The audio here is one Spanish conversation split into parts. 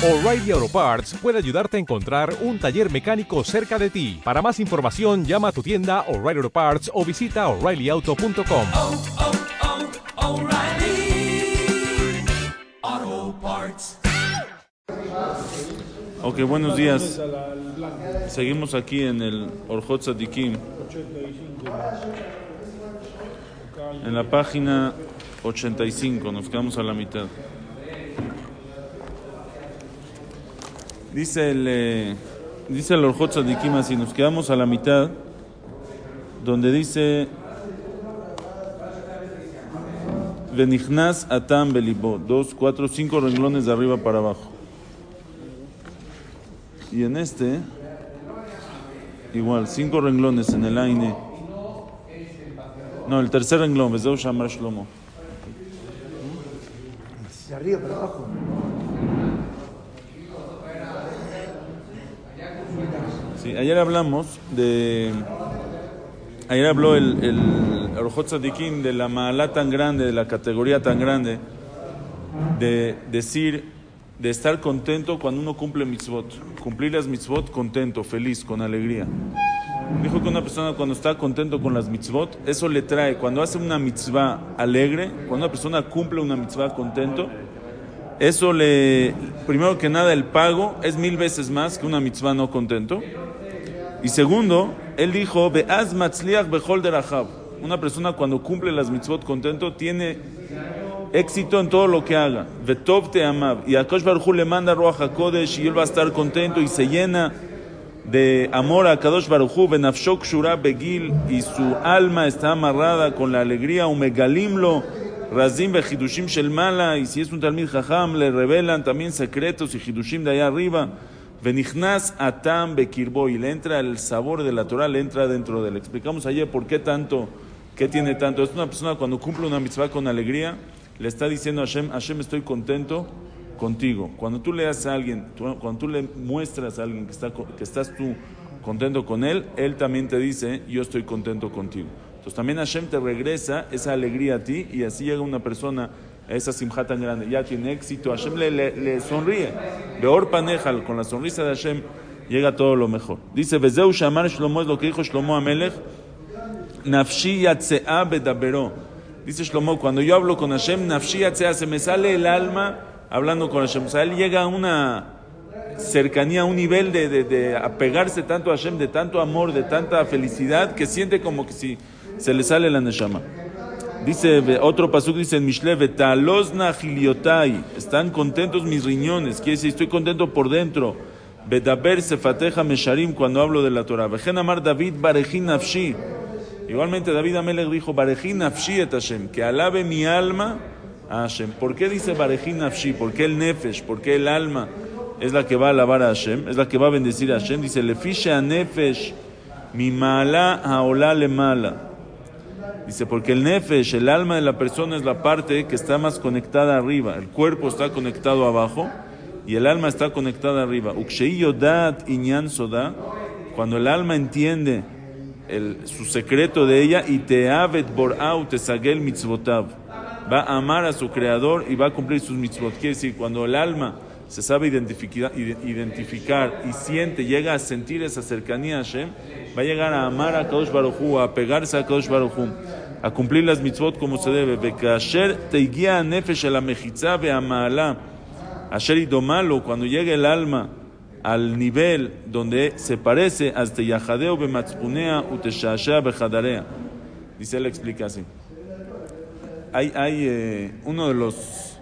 O'Reilly Auto Parts puede ayudarte a encontrar un taller mecánico cerca de ti. Para más información, llama a tu tienda O'Reilly Auto Parts o visita oreillyauto.com. oh, oh, Parts. Ok, buenos días. Seguimos aquí en el Orjot Tzadikim. En la página 85, nos quedamos a la mitad. Dice el, eh, dice el Orjot Tzadikim así, nos quedamos a la mitad, donde dice Benichnas Atam Belibo, dos, cuatro, cinco renglones de arriba para abajo. Y en este, igual, cinco renglones en el Aine. No, el tercer renglón, Bezeu Shamar Shlomo. De arriba para abajo. Ayer hablamos de. Ayer habló el, el Orjot de la Maalá tan grande, de la categoría tan grande, de decir, de estar contento cuando uno cumple mitzvot. Cumplir las mitzvot contento, feliz, con alegría. Dijo que una persona cuando está contento con las mitzvot, eso le trae, cuando hace una mitzvah alegre, cuando una persona cumple una mitzvah contento, eso le, primero que nada, el pago es mil veces más que una mitzvah no contento. Y segundo, él dijo, Be'az matzliach. Una persona cuando cumple las mitzvot contento tiene éxito en todo lo que haga. Vetov te amab. Y a Kosh Baruj le manda Ruach HaKodesh y él va a estar contento y se llena de amor a Kadosh Baruj Benafshok Shura Begil, y su alma está amarrada con la alegría, Umegalimlo, Razim Behidushim Shel Mala, y si es un Talmid Jajam, le revelan también secretos y Hidushim de allá arriba. Benichnas Atam Bekirbo, le entra el sabor de la Torah, le entra dentro de él. Explicamos ayer por qué tanto, qué tiene tanto. Es una persona cuando cumple una mitzvah con alegría, le está diciendo a Hashem, Hashem estoy contento contigo. Cuando tú le das a alguien, cuando tú le muestras a alguien que, está, que estás tú contento con él, él también te dice, yo estoy contento contigo. Entonces también Hashem te regresa esa alegría a ti y así llega una persona a esa simja tan grande, ya tiene éxito, Hashem le, le, sonríe. Beor panejal, con la sonrisa de Hashem llega todo lo mejor. Dice, Bezeu Shamar Shlomo es lo que dijo Shlomo Amelech, Nafshi bedabero. Dice Shlomo, cuando yo hablo con Hashem, Nafshi yatzea, se me sale el alma hablando con Hashem. O sea, él llega a una cercanía, un nivel de, de, de apegarse tanto a Hashem, de tanto amor, de tanta felicidad, que siente como que si se le sale la neshama. Dice otro pasuk dice en Mishle, Betalozna giliotai, están contentos mis riñones, quiere decir, estoy contento por dentro. Bedaber sefateja mesharim, cuando hablo de la Torah. Vejen amar David barejin nafshi. Igualmente David Amelech dijo, barejin nafshi et Hashem, que alabe mi alma a Hashem. ¿Por qué dice barejin nafshi? ¿Por qué el nefesh? ¿Por qué el alma es la que va a alabar a Hashem? Es la que va a bendecir a Hashem. Dice, lefishe a nefesh, mi mala haola le mala. Dice, porque el nefesh, el alma de la persona es la parte que está más conectada arriba. El cuerpo está conectado abajo y el alma está conectada arriba. Ukshei yodat inyan soda, cuando el alma entiende el- su secreto de ella y te avet borau te sagel mitzvotav, va a amar a su creador y va a cumplir sus mitzvot. Quiere decir, cuando el alma se sabe identificar, y siente, llega a sentir esa cercanía a Hashem, va a llegar a amar a Kadosh Baruj a apegarse a Kadosh Baruj a cumplir las mitzvot como se debe. Bekasher teigia nefesh a la mejitza ve'ama'ala. Asher idomalo, cuando llegue el alma al nivel donde se parece hasta Yahadeo bematzpunea uteshashea bejadarea. Dice, él explica así. Hay, hay eh, uno de los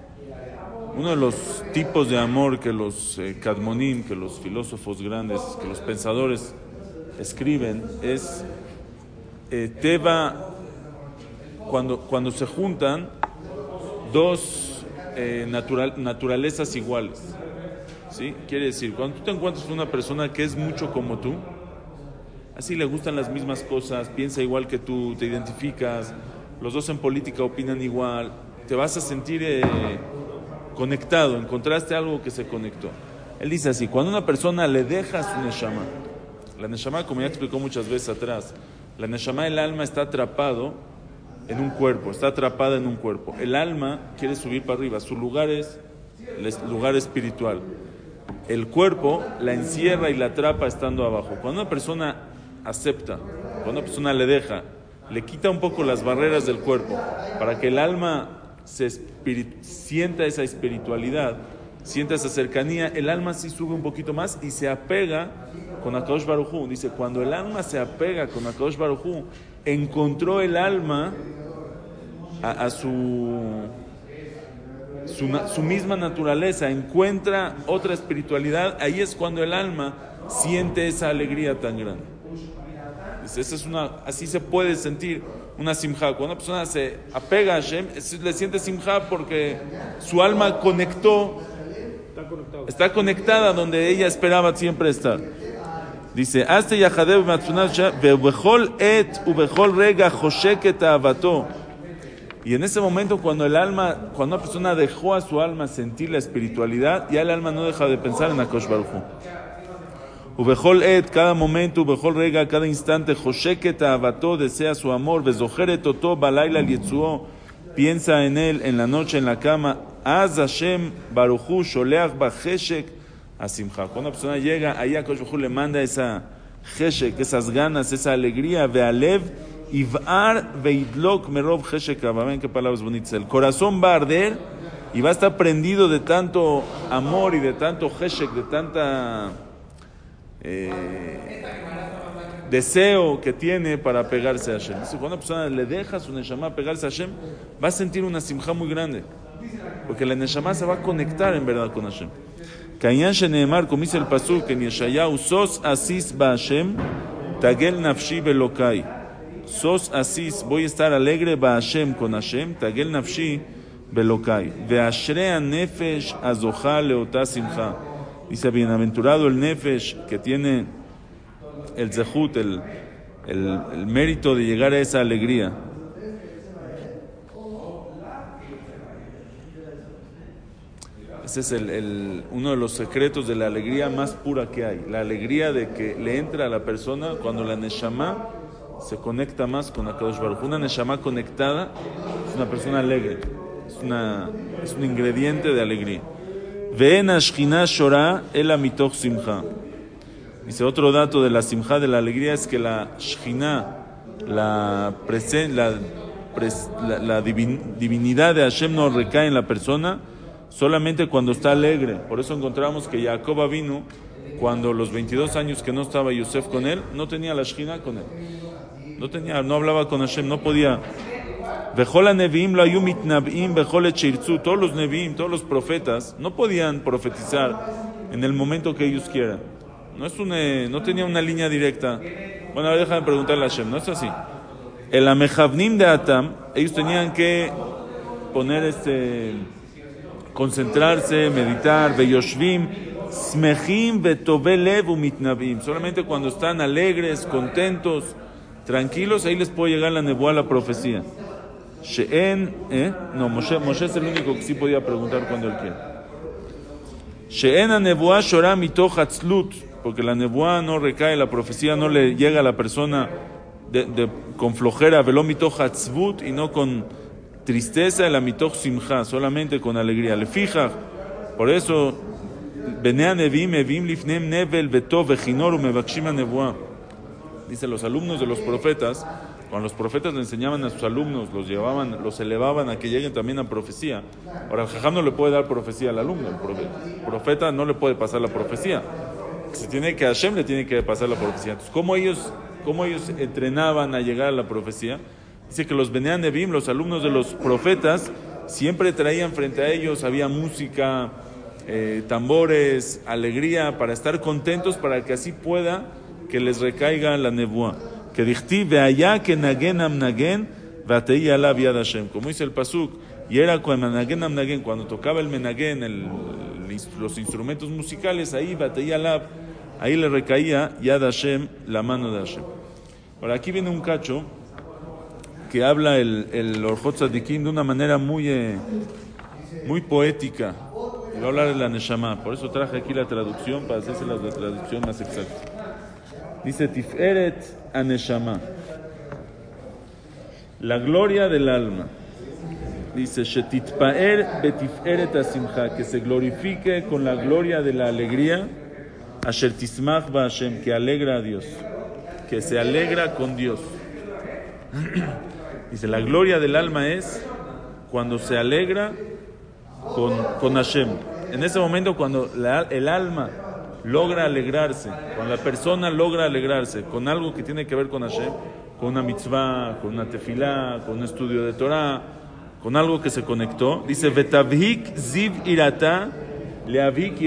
uno de los tipos de amor que los eh, que los filósofos grandes, que los pensadores escriben es eh, cuando, cuando se juntan dos eh, natural- naturalezas iguales. ¿Sí? Quiere decir, cuando tú te encuentras con una persona que es mucho como tú, así le gustan las mismas cosas, piensa igual que tú, te identificas, los dos en política opinan igual, te vas a sentir eh, conectado, encontraste algo que se conectó. Él dice así, cuando una persona le deja su neshama, la neshama, como ya explicó muchas veces atrás, la neshama, el alma está atrapado en un cuerpo, está atrapada en un cuerpo. El alma quiere subir para arriba, su lugar es el lugar espiritual. el cuerpo la encierra y la atrapa estando abajo. Cuando una persona acepta, cuando una persona le deja, le quita un poco las barreras del cuerpo para que el alma se sienta esa espiritualidad, sienta esa cercanía, el alma sí sube un poquito más y se apega con Akadosh Baruj Hu. Dice, cuando el alma se apega con Akadosh Baruj Hu, encontró el alma a, su, su, su misma naturaleza, encuentra otra espiritualidad, ahí es cuando el alma siente esa alegría tan grande. Esa es una, así se puede sentir una simja. Cuando una persona se apega a Hashem, le siente simja porque su alma conectó, está conectada donde ella esperaba siempre estar. Dice, Aste Yahadev Bebechol et ubechol rega josheket avato. Y en ese momento, cuando el alma, cuando una persona dejó a su alma sentir la espiritualidad, ya el alma no deja de pensar en Akosh Baruj Hu. Ubechol et, cada momento, ubechol rega, cada instante, josheket avato, desea su amor, vezojeret oto, balayla lietzuo, piensa en él en la noche, en la cama, az Hashem Baruj Hu, sholeach ba cheshek, asimcha. Cuando una persona llega, ahí Hu le manda esa cheshek, esas ganas, esa alegría, vealev, Ivar veidlok merov cheshek Ven qué palabras bonitas. El corazón va a arder y va a estar prendido de tanto amor y de tanto cheshek, de tanta eh, deseo que tiene para pegarse a Hashem. Cuando una persona le deja su neshama pegarse a Hashem, va a sentir una simja muy grande. Porque la neshama se va a conectar en verdad con Hashem. Kayan sheneemar, como dice el pasuk en Yeshayahu, sos asis ba Hashem, tagel nafshi belokai. Sos asis, voy a estar alegre ba Hashem con Hashem, tagel nafshi belokai. Veashrea nefesh azoja leota simcha. Dice, bienaventurado el nefesh que tiene el zehut, el, el, el mérito de llegar a esa alegría. Ese es el, el- uno de los secretos de la alegría más pura que hay. La alegría de que le entra a la persona cuando la neshama se conecta más con Akadosh Baruj. Hu. Una neshama conectada es una persona alegre. Es, una, es un ingrediente de alegría. Ashkina el mitoch simcha. Dice otro dato de la simja de la alegría es que la shkina, la, presen- la, pres- la- la divin- divinidad de Hashem no recae en la persona solamente cuando está alegre. Por eso encontramos que Jacob vino cuando los 22 años que no estaba Yosef con él, no tenía la shkina con él. No tenía, no hablaba con Hashem, no podía. Vejola Neviim lo ayu mitnabim, vejole chirtzu. Todos los Neviim, todos los profetas, no podían profetizar en el momento que ellos quieran. No, es un, eh, no tenía una línea directa. Bueno, ahora déjame preguntarle a Hashem, no es así. El Amejavnim de Atam, ellos tenían que poner este, concentrarse, meditar, Beyoshvim, Smechim, Betobelev, Umitnabim. Solamente cuando están alegres, contentos, tranquilos, ahí les puede llegar la nebuá, la profecía. She'en, ¿eh? No, Moshe, Moshe es el único que sí podía preguntar cuando él quiere. She'en a nebuá shorá mitoch atzlut, porque la nebuá no recae, la profecía no le llega a la persona de, de- con flojera, veló mitoch y no con tristeza, la mitoch simcha, solamente con alegría. Le fija, por eso, Benea nevim, evim lifnem nevel, betov, vejinor, umevakshim a nebuá. Dice los alumnos de los profetas, cuando los profetas le enseñaban a sus alumnos, los llevaban, los elevaban a que lleguen también a profecía. Ahora el no le puede dar profecía al alumno, el profe- el profeta no le puede pasar la profecía. Se tiene que Hashem le tiene que pasar la profecía. Entonces, ¿cómo ellos, cómo ellos entrenaban a llegar a la profecía? Dice que los Benean Nevim, los alumnos de los profetas, siempre traían frente a ellos, había música, eh, tambores, alegría, para estar contentos, para que así pueda que les recaiga la nebuá. Que dichti allá que nagen am nagen, vatei alav yad Hashem. Como dice el pasuk, y era cuando nagen am nagen, cuando tocaba el menagén, el- los instrumentos musicales, ahí vatei alav, ahí le recaía yad Hashem, la mano de Hashem. Ahora aquí viene un cacho que habla el, el Orjot Tzadikim de una manera muy, eh, muy poética. Y va a hablar de la Neshama. Por eso traje aquí la traducción, para hacerse la traducción más exacta. Dice Tiferet Aneshama. La gloria del alma. dice, Shetitpaer betiferet asimcha, que se glorifique con la gloria de la alegría, Asher tismach Hashem, que alegra a Dios, que se alegra con Dios. Dice, la gloria del alma es cuando se alegra con, con Hashem. En ese momento cuando el alma logra alegrarse, cuando la persona logra alegrarse con algo que tiene que ver con Hashem, con una mitzvah, con una tefilá, con un estudio de Torah, con algo que se conectó, dice, Vetavhik ziv irata leavik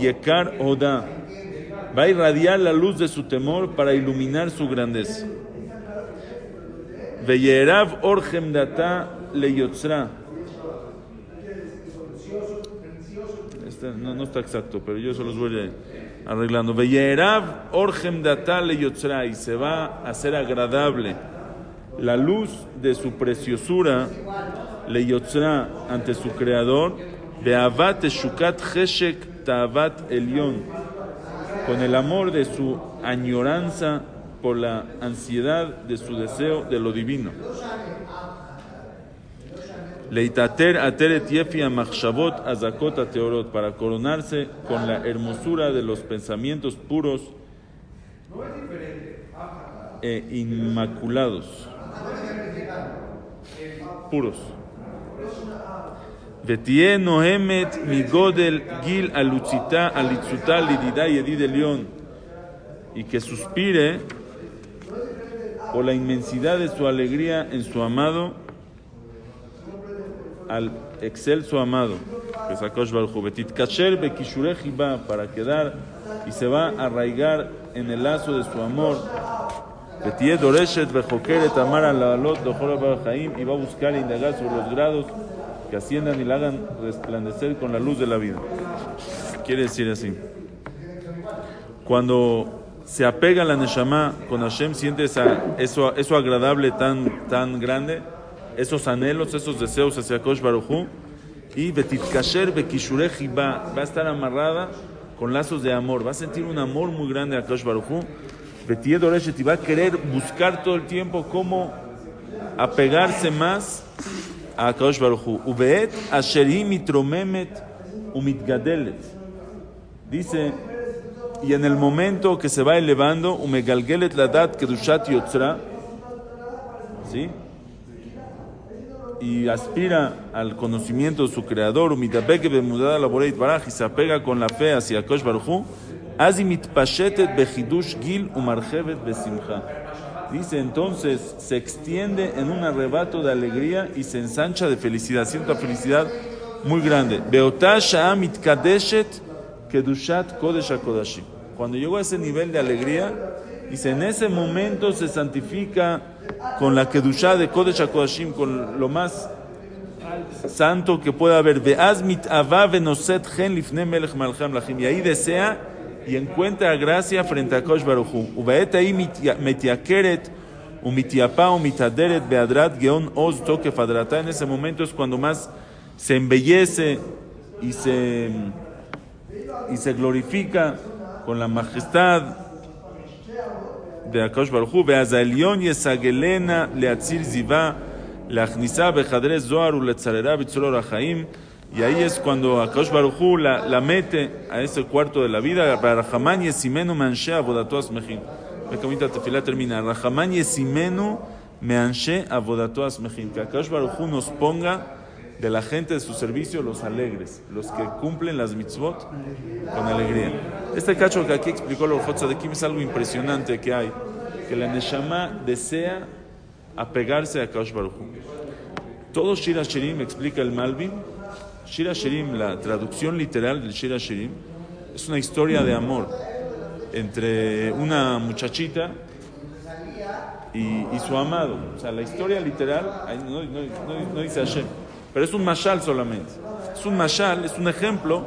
yekar oda. Va a irradiar la luz de su temor para iluminar su grandeza. Veyerav leyotzra. Este no está exacto, pero yo se los voy a- arreglando. Veyerav or data leyotzra. Y se va a hacer agradable la luz de su preciosura leyotzra ante su creador. Beavat shukat cheshek ta'avat elyon con el amor de su añoranza por la ansiedad de su deseo de lo divino. Leitater ateret yefia machshavot azakot ateorot, para coronarse con la hermosura de los pensamientos puros e inmaculados. Puros. Vetie nohemet migodel gil alutzita alitzuta lidida. Y que suspire por la inmensidad de su alegría en su amado al excelso amado, que sacó Shvaljubetit, Kasher Bekishurejiba, para quedar y se va a arraigar en el lazo de su amor. Betie Doreshet Bejokeret Amar Alalot Dojora Barjaim, y va a buscar e indagar sobre los grados que asciendan y la hagan resplandecer con la luz de la vida. Quiere decir así. Cuando se apega a la Neshama con Hashem, siente esa, eso, eso agradable tan, tan grande esos anhelos, esos deseos hacia Kosh Baruchu, y Betitkasher Bekishureji va, a estar amarrada con lazos de amor, va a sentir un amor muy grande a Kosh Baruchu, Betie Doreshet, y va a querer buscar todo el tiempo cómo apegarse más a Akadosh Baruch Hu. Ubeet asher hi mitromemet umitgadelet. Dice, y en el momento que se va elevando, umegalgelet ladat kedushat yotzra, ¿sí? y aspira al conocimiento de su creador, umitapeke bemudada la baraj y se apega con la fe hacia Kosh Baruchu, azimit pashetet behidush gil umarjevet besimcha. Dice entonces, se extiende en un arrebato de alegría y se ensancha de felicidad, sienta felicidad muy grande. Beotasha kadeshet kedushat kodesh Cuando llegó a ese nivel de alegría, dice, en ese momento se santifica con la kedusha de kodesh hakodashim, con lo más santo que pueda haber. Y ahí desea y encuentra gracia frente a Kosh Baruchu. Metiakeret beadrat geon oz tokef adrata. En ese momento es cuando más se embellece y se, y se glorifica con la majestad de Akash Barhu, Beazalion Yesagelena Leatzir Ziba, Lachnisa Bejadre Zoar Uletzarera Bitzuror Ahaim. Y ahí es cuando Akash Baruchu la, la mete a ese cuarto de la vida. para Rahamán Yesimenu Manshea Bodatuas Mejim. La camita tefilá termina. Rahamán Yesimenu Manshea Bodatuas Mejim. Que Akash Baruchu nos ponga de la gente de su servicio los alegres, los que cumplen las mitzvot con alegría. Este cacho que aquí explicó el Orjot Kim es algo impresionante que hay, que la Neshama desea apegarse a Kaush Baruch. Todo Shira Shirim, explica el Malvin, Shira Shirim, la traducción literal del Shira Shirim, es una historia de amor entre una muchachita y, y su amado. O sea, la historia literal, no- no dice Hashem, pero es un mashal solamente. Es un mashal, es un ejemplo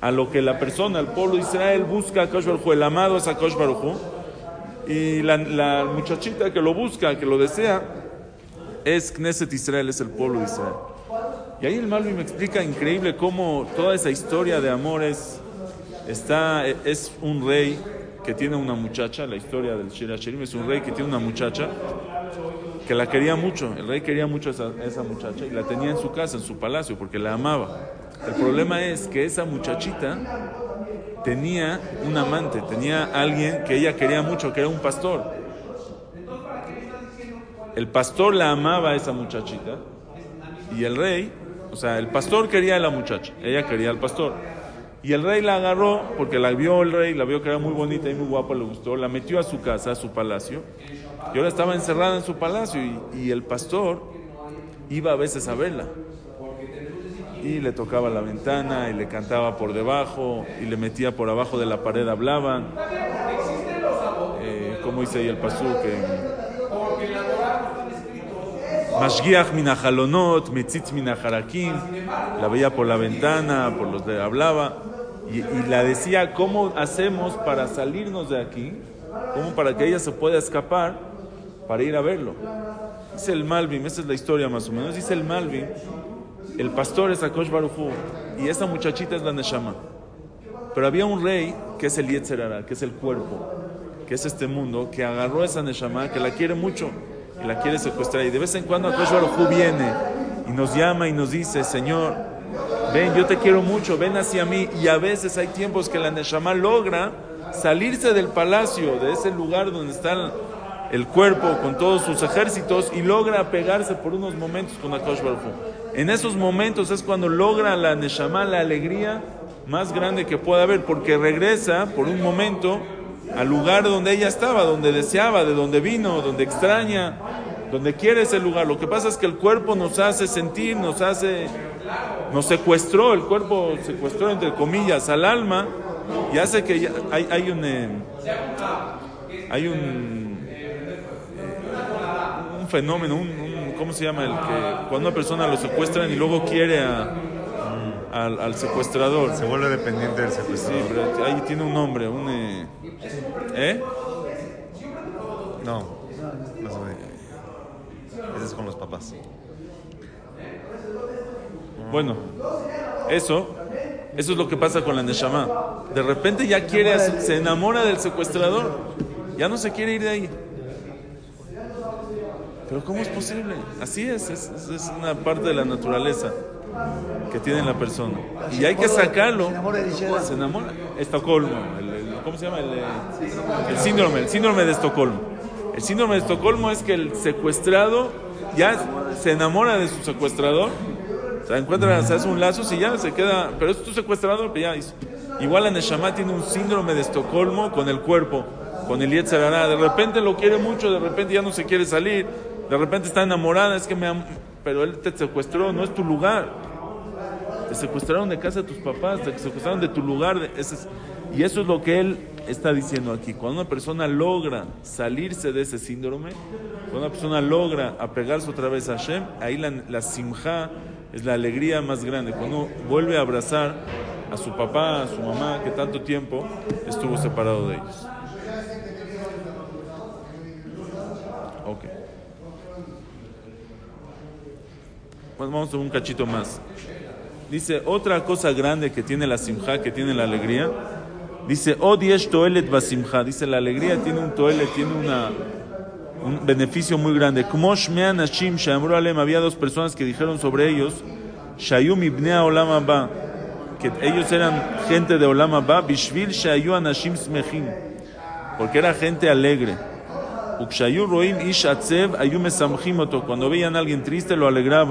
a lo que la persona, el pueblo de Israel, busca a Kosh Baruj. El amado es a Kosh Baruj. Y la, muchachita que lo busca, que lo desea, es Knesset Israel, es el pueblo de Israel. Y ahí el Malvi me explica increíble cómo toda esa historia de amor es, está, es un rey que tiene una muchacha, la historia del Shira Shirim es un rey que tiene una muchacha, que la quería mucho. El rey quería mucho a esa, muchacha y la tenía en su casa, en su palacio, porque la amaba. El problema es que esa muchachita tenía un amante, tenía alguien que ella quería mucho, que era un pastor. El pastor la amaba a esa muchachita y el rey, o sea, el pastor quería a la muchacha, ella quería al pastor. Y el rey la agarró porque la vio el rey, la vio que era muy bonita y muy guapa, le gustó, la metió a su casa, a su palacio, y ahora estaba encerrada en su palacio y, y el pastor iba a veces a verla. Y le tocaba la ventana y le cantaba por debajo y le metía por abajo de la pared, hablaban. Eh, como dice ahí el pasú que... Mashgiach minajalonot, metzitz minajarakim, la veía por la ventana, por los de hablaba, y, y la decía, ¿cómo hacemos para salirnos de aquí? ¿Cómo para que ella se pueda escapar para ir a verlo? Dice el Malvin, esa es la historia más o menos, dice el Malvin, el pastor es Akosh Baruchu y esa muchachita es la Neshama. Pero había un rey que es el Yetzerara, que es el cuerpo, que es este mundo, que agarró a esa Neshama, que la quiere mucho y la quiere secuestrar. Y de vez en cuando Akosh Baruchu viene y nos llama y nos dice, Señor, ven, yo te quiero mucho, ven hacia mí. Y a veces hay tiempos que la Neshama logra salirse del palacio, de ese lugar donde está el cuerpo con todos sus ejércitos y logra pegarse por unos momentos con Akosh Baruchu. En esos momentos es cuando logra la Neshama la alegría más grande que pueda haber, porque regresa por un momento al lugar donde ella estaba, donde deseaba, de donde vino, donde extraña, donde quiere ese lugar. Lo que pasa es que el cuerpo nos hace sentir, nos hace, nos secuestró, el cuerpo secuestró entre comillas al alma y hace que hay, hay un, eh, hay un fenómeno, un, un- ¿cómo se llama? El que cuando una persona lo secuestran y luego quiere a- al, al secuestrador. Se vuelve dependiente del Sí, secuestrador. pero ahí tiene un nombre, un... eh, ¿Eh? No, no. Ese es con los papás. Bueno, eso, eso es lo que pasa con la Neshama. De repente ya quiere, se enamora del secuestrador, ya no se quiere ir de ahí. Pero ¿cómo es posible? Así es, es, es- una parte de la naturaleza que tiene la persona. Y hay que sacarlo. Se enamora. Estocolmo, el- el- ¿cómo se llama? El, eh, el síndrome, el síndrome de Estocolmo. El síndrome de Estocolmo es que el secuestrado ya se enamora de su secuestrador se encuentra, se hace un lazo y ya se queda. Pero es tu secuestrador, pero ya hizo. Igual la Neshama tiene un síndrome de Estocolmo con el cuerpo, con el Yetzirah. De repente lo quiere mucho, de repente ya no se quiere salir, de repente está enamorada, es que me am- Pero él te secuestró, no es tu lugar. Te secuestraron de casa de tus papás, te secuestraron de tu lugar. de- ese es- y eso es lo que él está diciendo aquí. Cuando una persona logra salirse de ese síndrome, cuando una persona logra apegarse otra vez a Hashem, ahí la, la simja es la alegría más grande. Cuando vuelve a abrazar a su papá, a su mamá, que tanto tiempo estuvo separado de ellos. Ok. Pues vamos a un cachito más. Dice, otra cosa grande que tiene la simja, que tiene la alegría, dice, odiesh toelet basimja, dice, la alegría tiene un toelet, tiene una, un beneficio muy grande. Había dos personas que dijeron sobre ellos, Shayum ibnea Olam Abba, que ellos eran gente de Olam Abba, Bishvil Shayu Anashim Smechim, porque era gente alegre. Cuando veían a alguien triste lo alegraba.